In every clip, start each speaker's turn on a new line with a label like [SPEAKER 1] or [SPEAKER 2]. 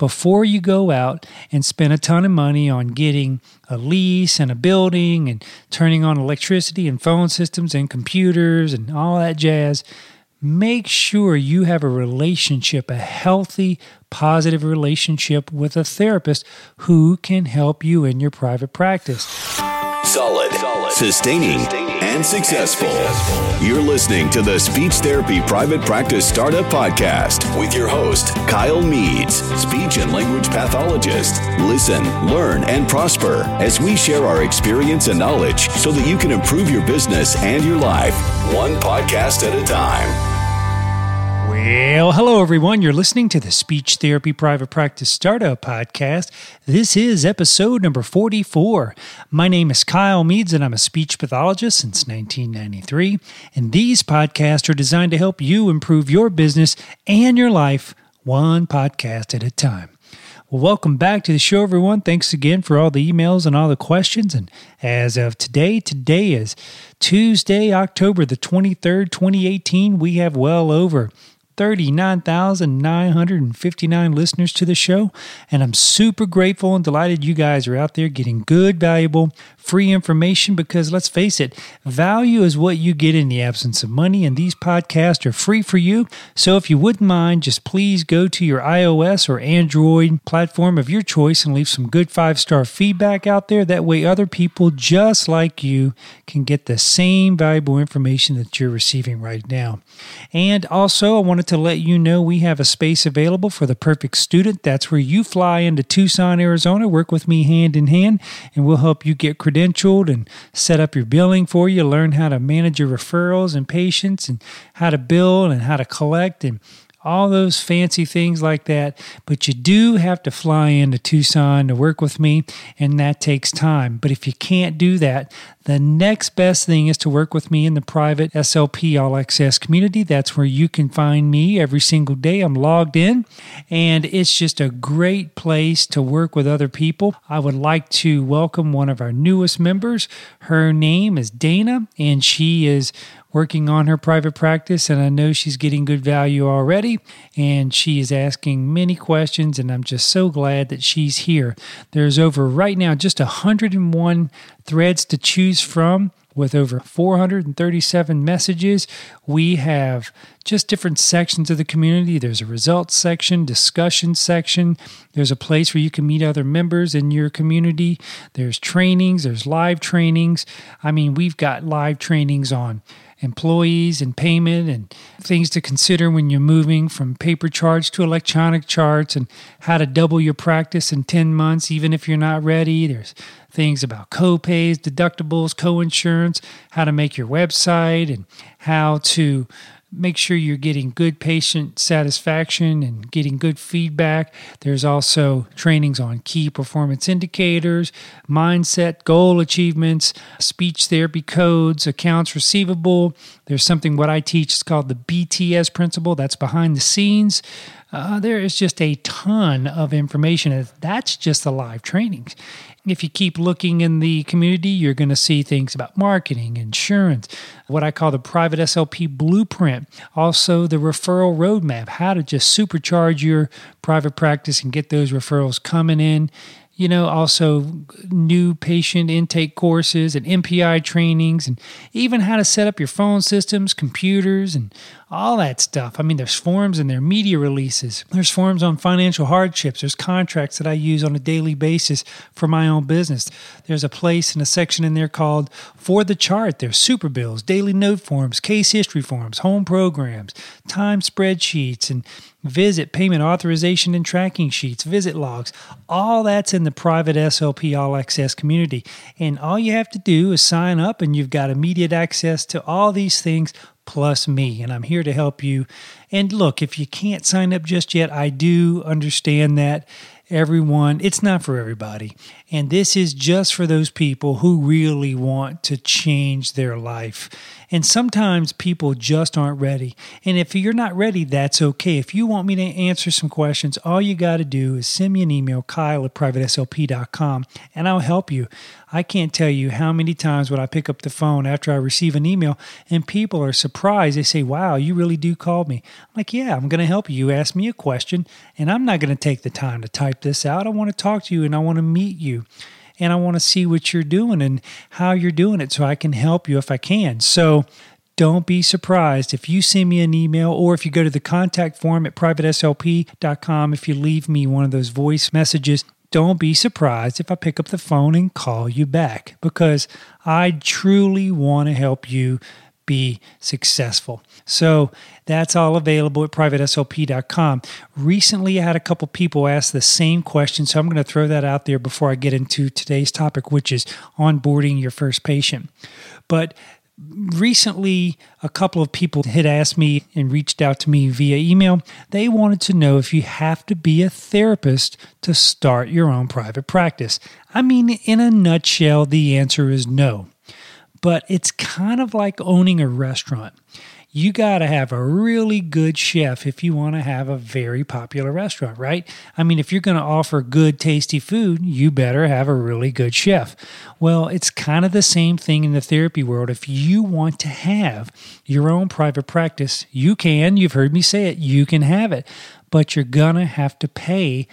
[SPEAKER 1] before you go out and spend a ton of money on getting a lease and a building and turning on electricity and phone systems and computers and all that jazz. Make sure you have a relationship, a healthy, positive relationship with a therapist who can help you in your private practice.
[SPEAKER 2] Solid, Solid. Sustaining, and successful. You're listening to the Speech Therapy Private Practice Startup Podcast with your host, Kyle Meads, speech and language pathologist. Listen, learn, and prosper as we share our experience and knowledge so that you can improve your business and your life, one podcast at a time.
[SPEAKER 1] Well, hello everyone. You're listening to the Speech Therapy Private Practice Startup Podcast. This is episode number 44. My name is Kyle Meads and I'm a speech pathologist since 1993. And these podcasts are designed to help you improve your business and your life one podcast at a time. Well, welcome back to the show, everyone. Thanks again for all the emails and all the questions. And as of today, today is Tuesday, October the 23rd, 2018. We have well over 39,959 listeners to the show. And I'm super grateful and delighted you guys are out there getting good, valuable, free information because let's face it, value is what you get in the absence of money. And these podcasts are free for you. So if you wouldn't mind, just please go to your iOS or Android platform of your choice and leave some good five star feedback out there. That way, other people just like you can get the same valuable information that you're receiving right now. And also, I wanted to let you know we have a space available for the perfect student. That's where you fly into Tucson, Arizona, work with me hand in hand, and we'll help you get credentialed and set up your billing for you, learn how to manage your referrals and patients, and how to bill and how to collect and all those fancy things like that. But you do have to fly into Tucson to work with me, and that takes time. But if you can't do that, the next best thing is to work with me in the private SLP All Access community. That's where you can find me every single day. I'm logged in, and it's just a great place to work with other people. I would like to welcome one of our newest members. Her name is Dana, and she is working on her private practice, and I know she's getting good value already. And she is asking many questions, and I'm just so glad that she's here. There's over right now just 101 threads to choose from with over 437 messages. We have just different sections of the community. There's a results section, discussion section. There's a place where you can meet other members in your community. There's trainings, there's live trainings. I mean, we've got live trainings on employees and payment and things to consider when you're moving from paper charts to electronic charts and how to double your practice in 10 months, even if you're not ready. There's things about co-pays, deductibles, co-insurance, how to make your website and how to make sure you're getting good patient satisfaction and getting good feedback. There's also trainings on key performance indicators, mindset, goal achievements, speech therapy codes, accounts receivable. There's something what I teach is called the BTS principle, that's behind the scenes. Uh, there is just a ton of information. That's just the live trainings. If you keep looking in the community, you're going to see things about marketing, insurance, what I call the private SLP blueprint, also the referral roadmap, how to just supercharge your private practice and get those referrals coming in you know, also new patient intake courses and MPI trainings, and even how to set up your phone systems, computers, and all that stuff. I mean, there's forums and there media releases. There's forums on financial hardships. There's contracts that I use on a daily basis for my own business. There's a place and a section in there called For the Chart. There's super bills, daily note forms, case history forms, home programs, time spreadsheets, and visit payment authorization and tracking sheets, visit logs. All that's in the private SLP All Access community. And all you have to do is sign up, and you've got immediate access to all these things plus me, and I'm here to help you. And look, if you can't sign up just yet, I do understand that everyone, it's not for everybody. And this is just for those people who really want to change their life. And sometimes people just aren't ready. And if you're not ready, that's okay. If you want me to answer some questions, all you got to do is send me an email, kyle at privateslp.com, and I'll help you. I can't tell you how many times when I pick up the phone after I receive an email and people are surprised. They say, Wow, you really do call me. I'm like, Yeah, I'm going to help you. You ask me a question, and I'm not going to take the time to type this out. I want to talk to you and I want to meet you and I want to see what you're doing and how you're doing it so I can help you if I can. So don't be surprised if you send me an email or if you go to the contact form at privateslp.com, if you leave me one of those voice messages. Don't be surprised if I pick up the phone and call you back because I truly want to help you be successful. So that's all available at privateslp.com. Recently, I had a couple people ask the same question, so I'm going to throw that out there before I get into today's topic, which is onboarding your first patient. But recently a couple of people had asked me and reached out to me via email they wanted to know if you have to be a therapist to start your own private practice i mean in a nutshell the answer is no but it's kind of like owning a restaurant. You got to have a really good chef if you want to have a very popular restaurant, right? I mean, if you're going to offer good, tasty food, you better have a really good chef. Well, it's kind of the same thing in the therapy world. If you want to have your own private practice, you can. You've heard me say it, you can have it, but you're going to have to pay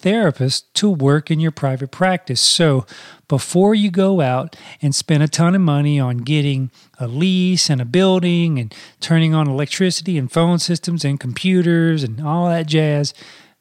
[SPEAKER 1] therapists to work in your private practice. So before you go out and spend a ton of money on getting a lease and a building and turning on electricity and phone systems and computers and all that jazz,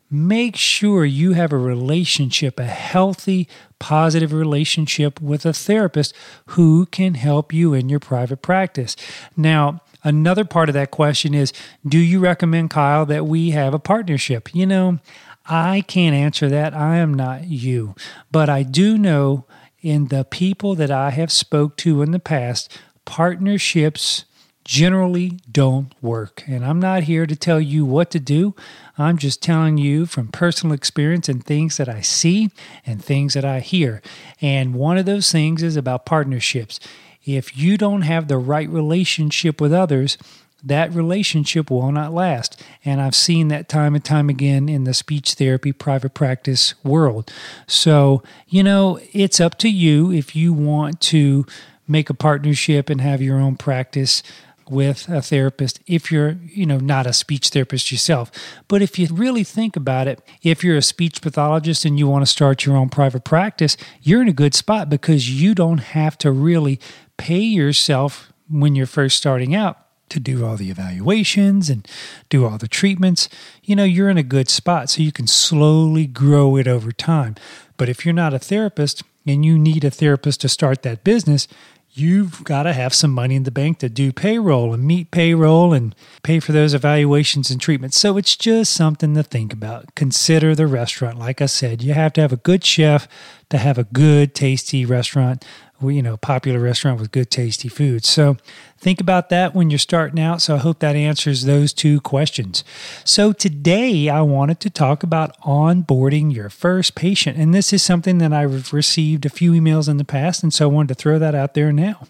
[SPEAKER 1] make sure you have a relationship, a healthy, positive relationship with a therapist who can help you in your private practice. Now, Another part of that question is Do you recommend, Kyle, that we have a partnership? You know, I can't answer that. I am not you. But I do know in the people that I have spoke to in the past, partnerships generally don't work. And I'm not here to tell you what to do. I'm just telling you from personal experience and things that I see and things that I hear. And one of those things is about partnerships. If you don't have the right relationship with others, that relationship will not last. And I've seen that time and time again in the speech therapy private practice world. So, you know, it's up to you if you want to make a partnership and have your own practice with a therapist if you're, you know, not a speech therapist yourself. But if you really think about it, if you're a speech pathologist and you want to start your own private practice, you're in a good spot because you don't have to really pay yourself when you're first starting out to do all the evaluations and do all the treatments, you know, you're in a good spot. So you can slowly grow it over time. But if you're not a therapist and you need a therapist to start that business, you've got to have some money in the bank to do payroll and meet payroll and pay for those evaluations and treatments. So it's just something to think about. Consider the restaurant. Like I said, you have to have a good chef to have a good, tasty restaurant you know, popular restaurant with good, tasty food. So think about that when you're starting out. So I hope that answers those two questions. So today I wanted to talk about onboarding your first patient. And this is something that I've received a few emails in the past. And so I wanted to throw that out there now.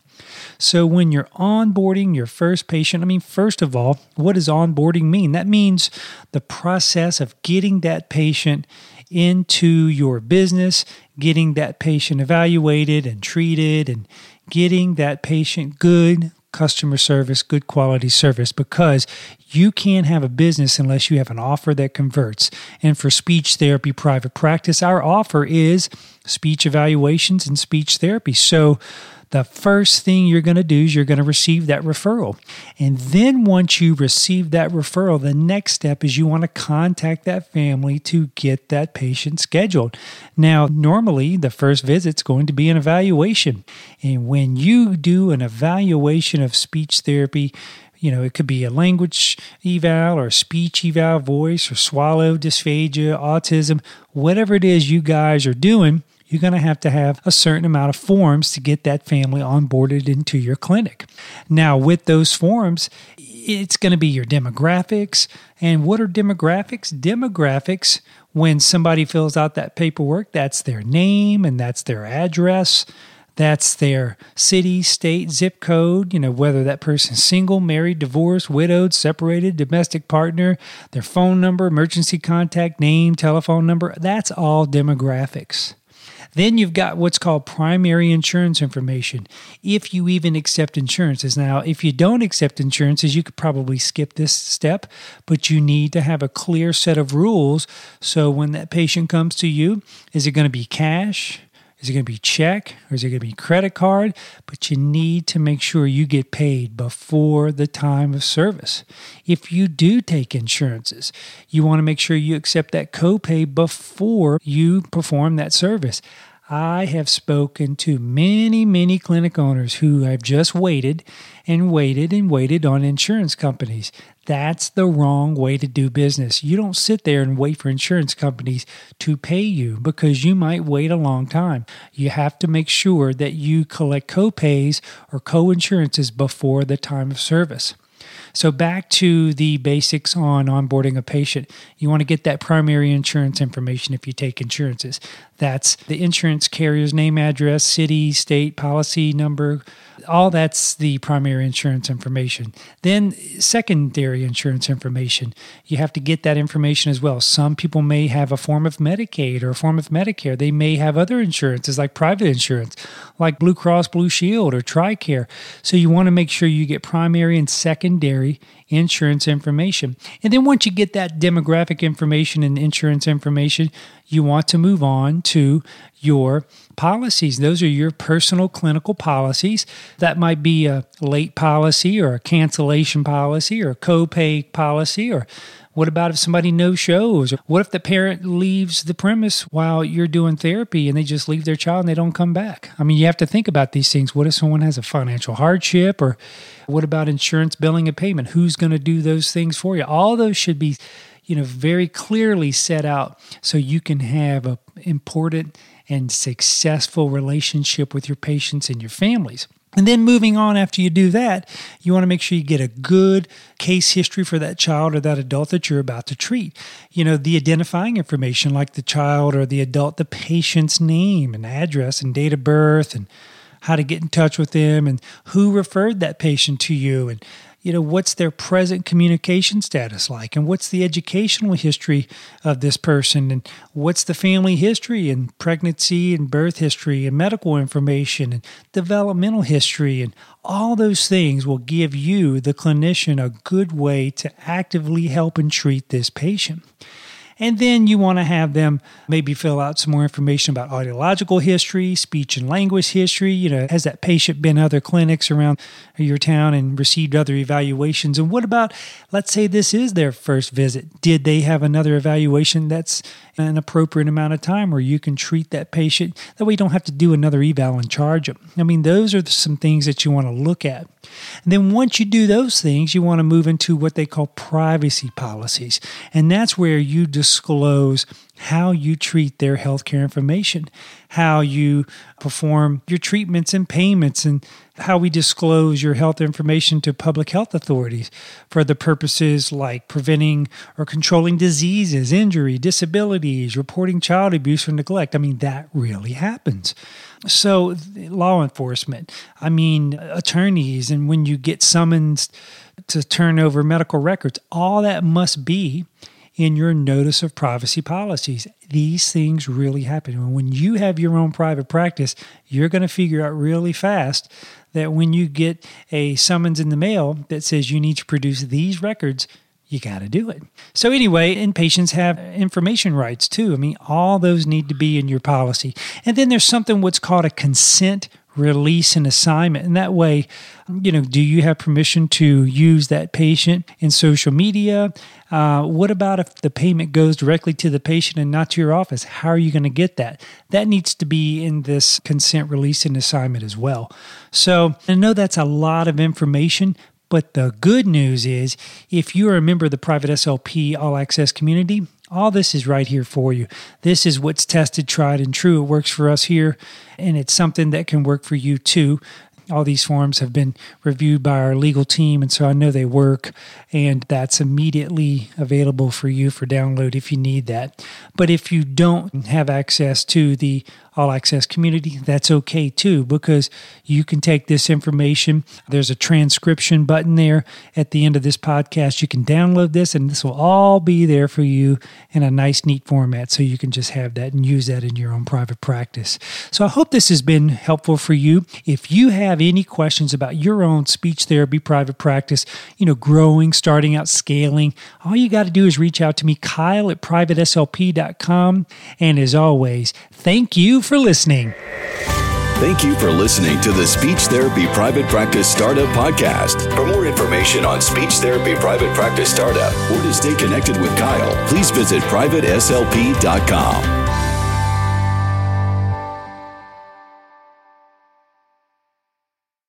[SPEAKER 1] So, when you're onboarding your first patient, I mean, first of all, what does onboarding mean? That means the process of getting that patient into your business, getting that patient evaluated and treated, and getting that patient good customer service, good quality service, because you can't have a business unless you have an offer that converts. And for speech therapy private practice, our offer is speech evaluations and speech therapy. So, the first thing you're going to do is you're going to receive that referral. And then once you receive that referral, the next step is you want to contact that family to get that patient scheduled. Now, normally the first visit is going to be an evaluation. And when you do an evaluation of speech therapy, you know, it could be a language eval or speech eval, voice or swallow dysphagia, autism, whatever it is you guys are doing you're going to have to have a certain amount of forms to get that family onboarded into your clinic. Now, with those forms, it's going to be your demographics. And what are demographics? Demographics, when somebody fills out that paperwork, that's their name and that's their address. That's their city, state, zip code, you know, whether that person's single, married, divorced, widowed, separated, domestic partner, their phone number, emergency contact name, telephone number. That's all demographics. Then you've got what's called primary insurance information, if you even accept insurances. Now, if you don't accept insurances, you could probably skip this step, but you need to have a clear set of rules. So when that patient comes to you, is it going to be cash? Is it going to be check or is it going to be credit card? But you need to make sure you get paid before the time of service. If you do take insurances, you want to make sure you accept that copay before you perform that service. I have spoken to many, many clinic owners who have just waited and waited and waited on insurance companies. That's the wrong way to do business. You don't sit there and wait for insurance companies to pay you because you might wait a long time. You have to make sure that you collect co-pays or co-insurances before the time of service. So, back to the basics on onboarding a patient. You want to get that primary insurance information if you take insurances. That's the insurance carrier's name, address, city, state, policy number, all that's the primary insurance information. Then, secondary insurance information, you have to get that information as well. Some people may have a form of Medicaid or a form of Medicare. They may have other insurances like private insurance, like Blue Cross Blue Shield or TRICARE. So, you want to make sure you get primary and secondary insurance information. And then, once you get that demographic information and insurance information, you want to move on to your policies. Those are your personal clinical policies. That might be a late policy or a cancellation policy or a copay policy or what about if somebody no shows? What if the parent leaves the premise while you're doing therapy and they just leave their child and they don't come back? I mean, you have to think about these things. What if someone has a financial hardship or what about insurance billing and payment? Who's going to do those things for you? All those should be you know, very clearly set out so you can have a important and successful relationship with your patients and your families. And then moving on after you do that, you want to make sure you get a good case history for that child or that adult that you're about to treat. You know, the identifying information like the child or the adult, the patient's name and address and date of birth and how to get in touch with them and who referred that patient to you and you know, what's their present communication status like? And what's the educational history of this person? And what's the family history and pregnancy and birth history and medical information and developmental history? And all those things will give you, the clinician, a good way to actively help and treat this patient. And then you want to have them maybe fill out some more information about audiological history, speech and language history. You know, has that patient been other clinics around your town and received other evaluations? And what about, let's say this is their first visit? Did they have another evaluation that's an appropriate amount of time where you can treat that patient? That way you don't have to do another eval and charge them. I mean, those are some things that you want to look at. And then once you do those things, you want to move into what they call privacy policies. And that's where you disclose how you treat their healthcare information, how you perform your treatments and payments, and how we disclose your health information to public health authorities for the purposes like preventing or controlling diseases, injury, disabilities, reporting child abuse or neglect. I mean, that really happens. So, law enforcement, I mean, attorneys, and when you get summoned to turn over medical records, all that must be in your notice of privacy policies. These things really happen. And when you have your own private practice, you're going to figure out really fast that when you get a summons in the mail that says you need to produce these records, you got to do it. So, anyway, and patients have information rights too. I mean, all those need to be in your policy. And then there's something what's called a consent release an assignment. And that way, you know, do you have permission to use that patient in social media? Uh, what about if the payment goes directly to the patient and not to your office? How are you going to get that? That needs to be in this consent release and assignment as well. So I know that's a lot of information, but the good news is if you are a member of the private SLP All Access community, all this is right here for you. This is what's tested, tried, and true. It works for us here, and it's something that can work for you too. all these forms have been reviewed by our legal team, and so I know they work, and that's immediately available for you for download if you need that. But if you don't have access to the all access community, that's okay too, because you can take this information. There's a transcription button there at the end of this podcast. You can download this, and this will all be there for you in a nice, neat format. So you can just have that and use that in your own private practice. So I hope this has been helpful for you. If you have any questions about your own speech therapy private practice, you know, growing, starting out, scaling, all you got to do is reach out to me, Kyle at privateslp.com. And as always, thank you for listening.
[SPEAKER 2] Thank you for listening to the Speech Therapy Private Practice Startup Podcast. For more information on speech therapy private practice startup or to stay connected with Kyle, please visit privateslp.com.